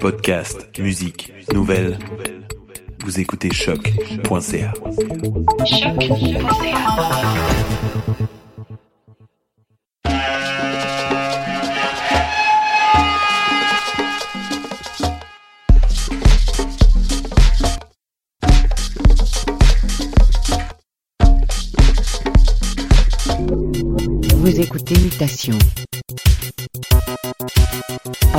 Podcast, musique, nouvelles. Vous écoutez choc.ca. Vous écoutez Mutation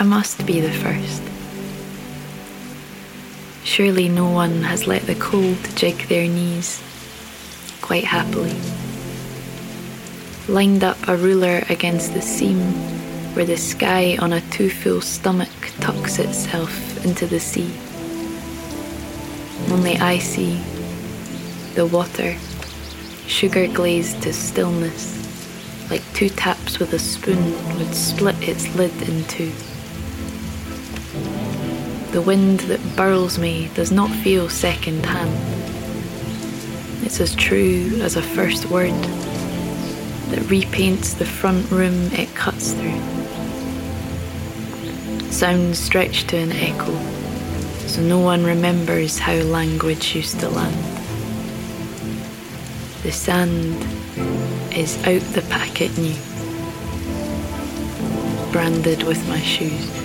I must be the first. Surely no one has let the cold jig their knees quite happily. Lined up a ruler against the seam where the sky on a too full stomach tucks itself into the sea. Only I see the water, sugar glazed to stillness, like two taps with a spoon would split its lid in two. The wind that burls me does not feel second hand. It's as true as a first word that repaints the front room it cuts through. Sounds stretched to an echo, so no one remembers how language used to land. The sand is out the packet new, branded with my shoes.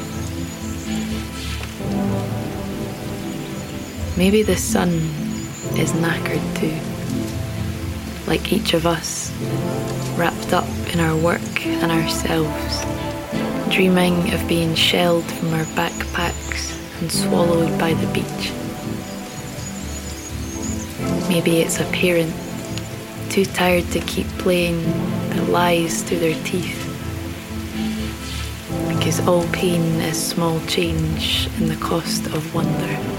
Maybe the sun is knackered too, like each of us, wrapped up in our work and ourselves, dreaming of being shelled from our backpacks and swallowed by the beach. Maybe it's a parent too tired to keep playing the lies through their teeth. Because all pain is small change in the cost of wonder.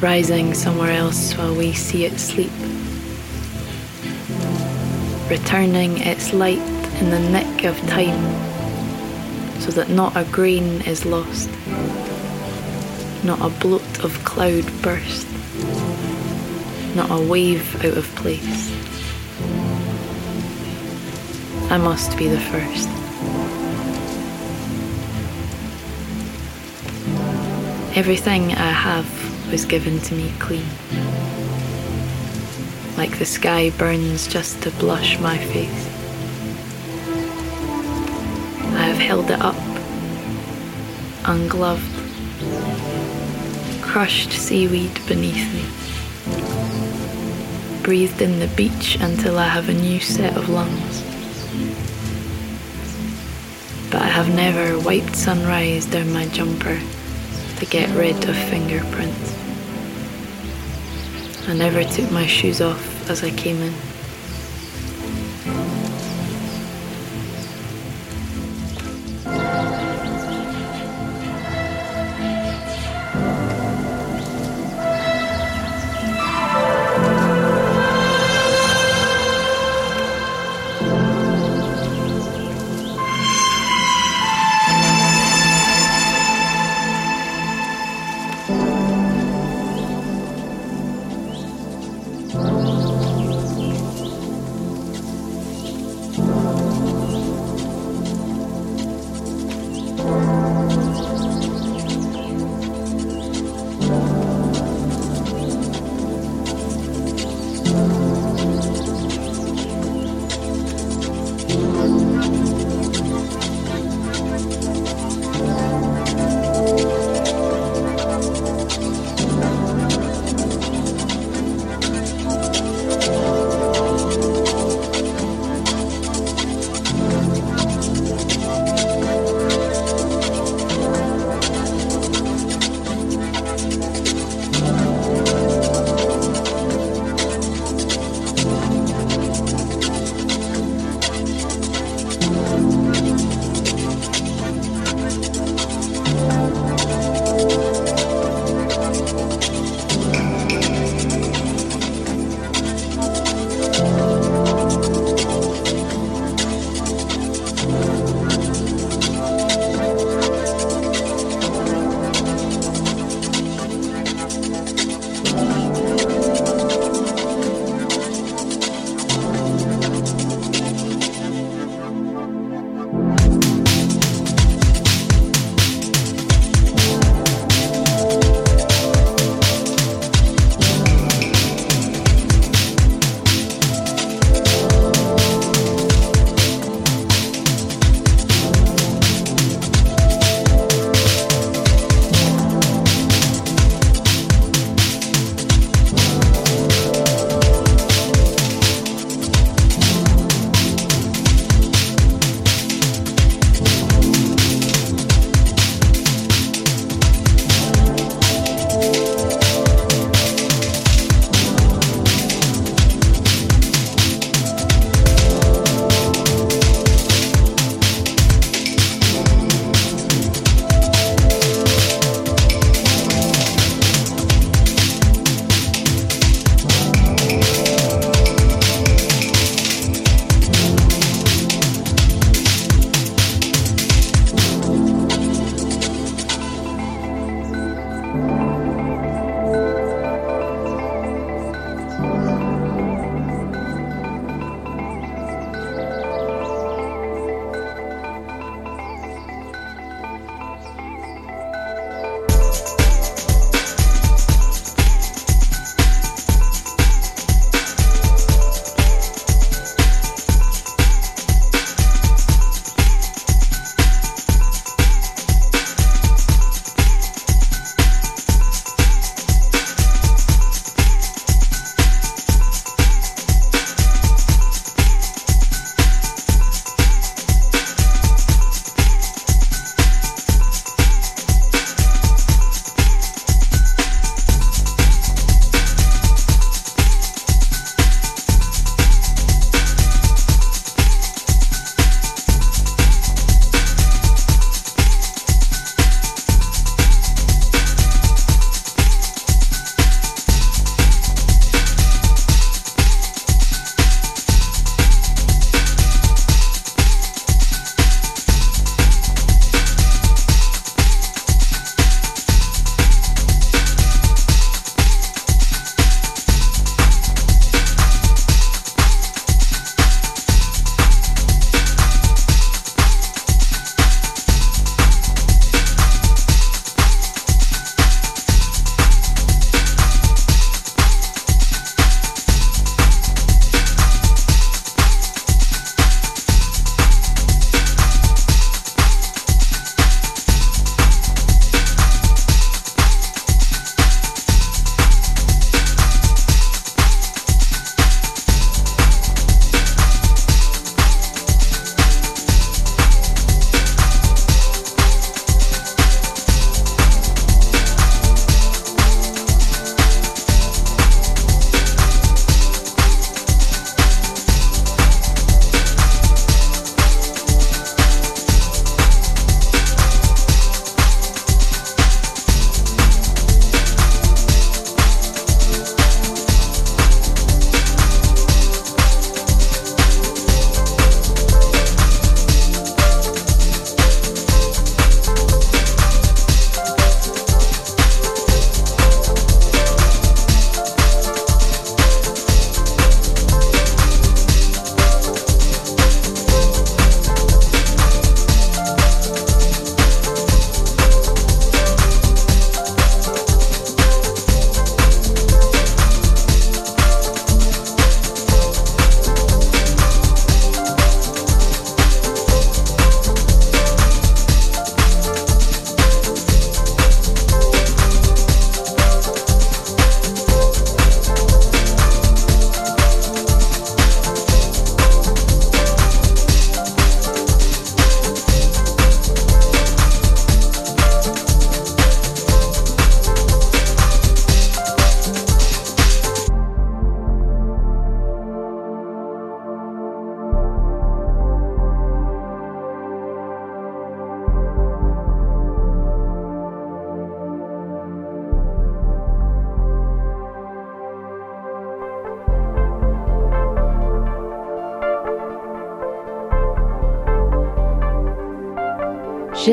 Rising somewhere else while we see it sleep. Returning its light in the nick of time so that not a grain is lost, not a bloat of cloud burst not a wave out of place. I must be the first. Everything I have was given to me clean. Like the sky burns just to blush my face. I have held it up, ungloved, crushed seaweed beneath me breathed in the beach until I have a new set of lungs. But I have never wiped sunrise down my jumper to get rid of fingerprints. I never took my shoes off as I came in.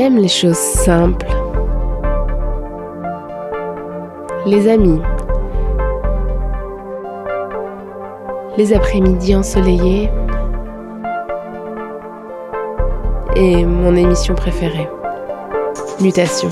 Les choses simples. Les amis. Les après-midi ensoleillés. Et mon émission préférée. Mutation.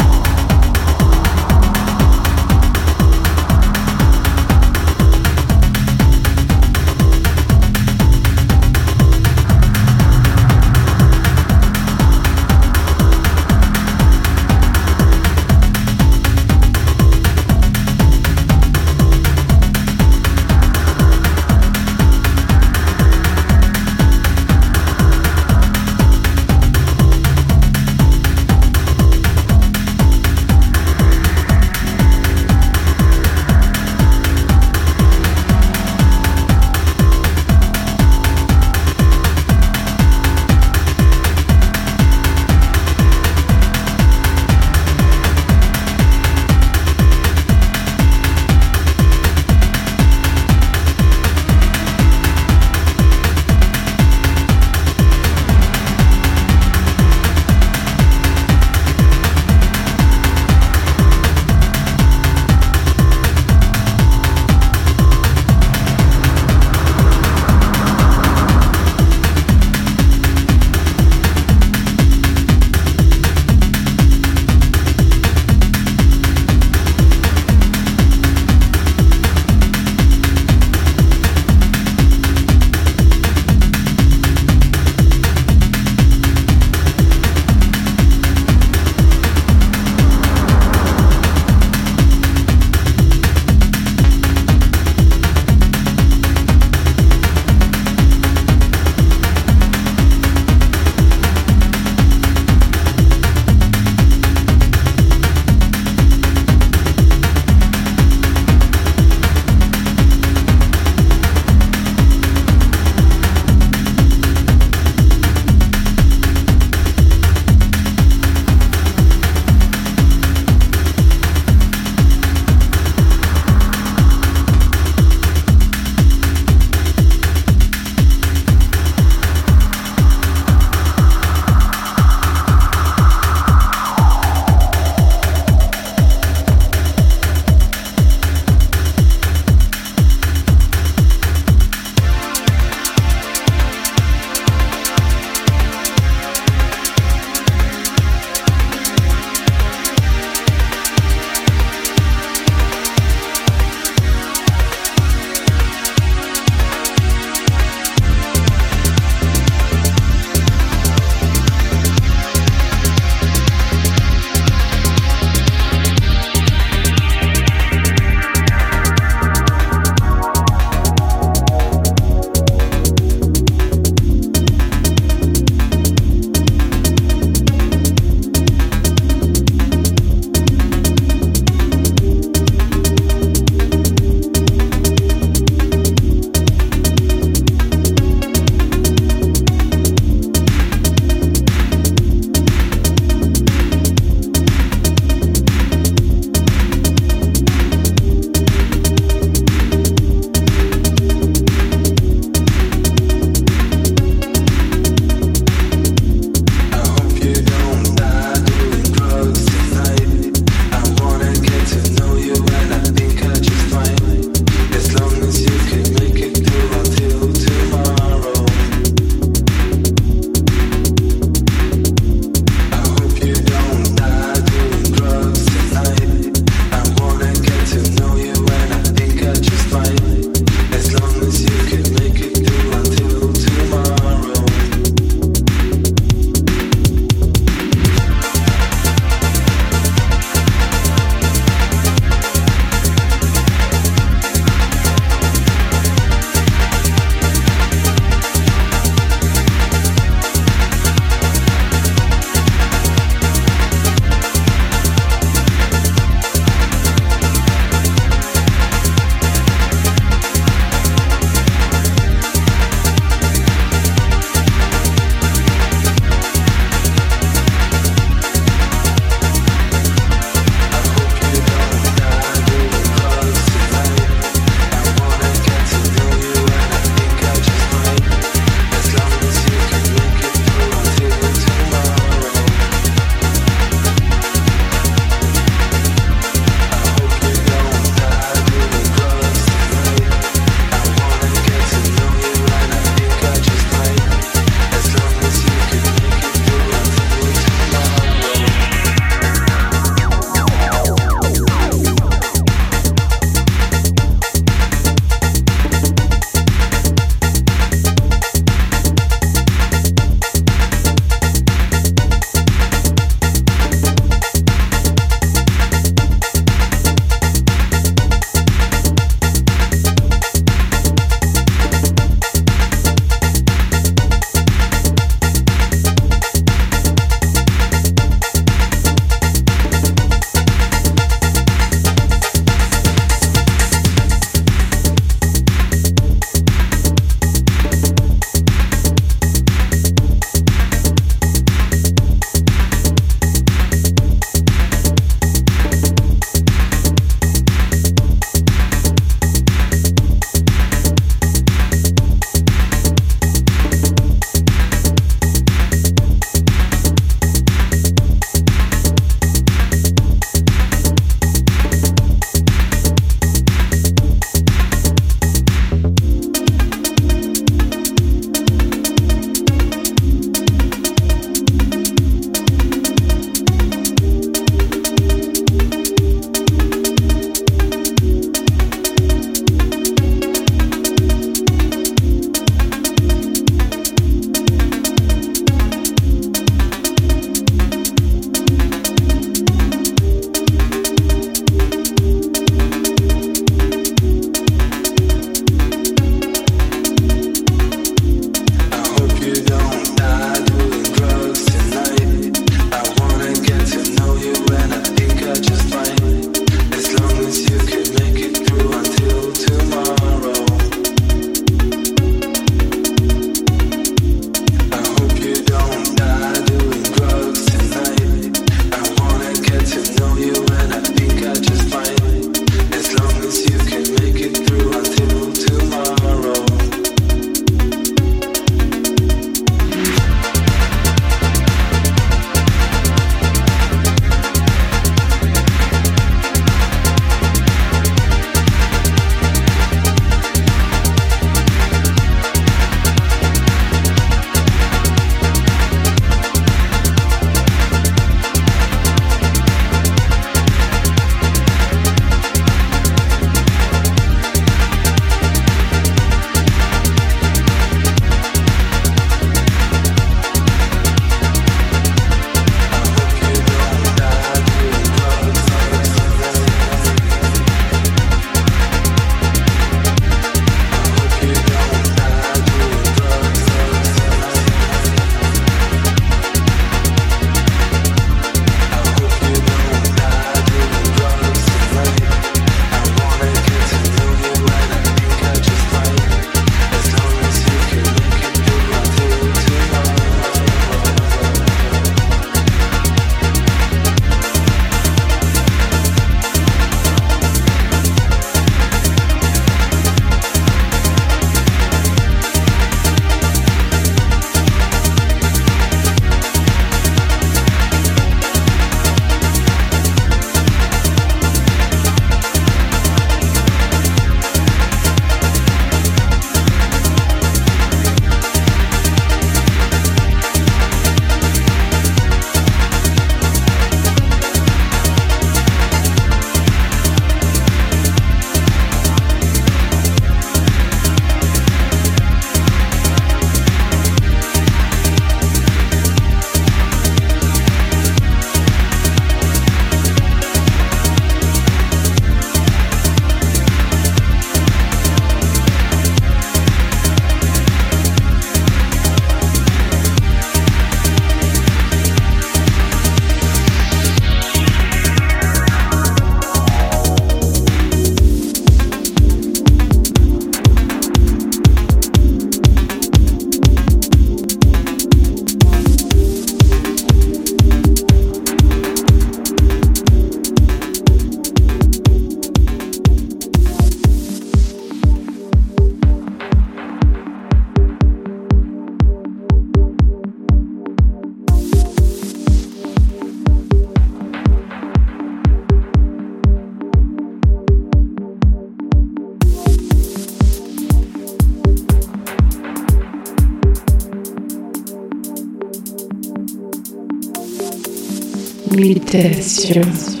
Mutation.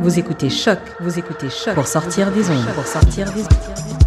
Vous écoutez Choc, vous écoutez Choc pour sortir des ondes, pour sortir des ondes.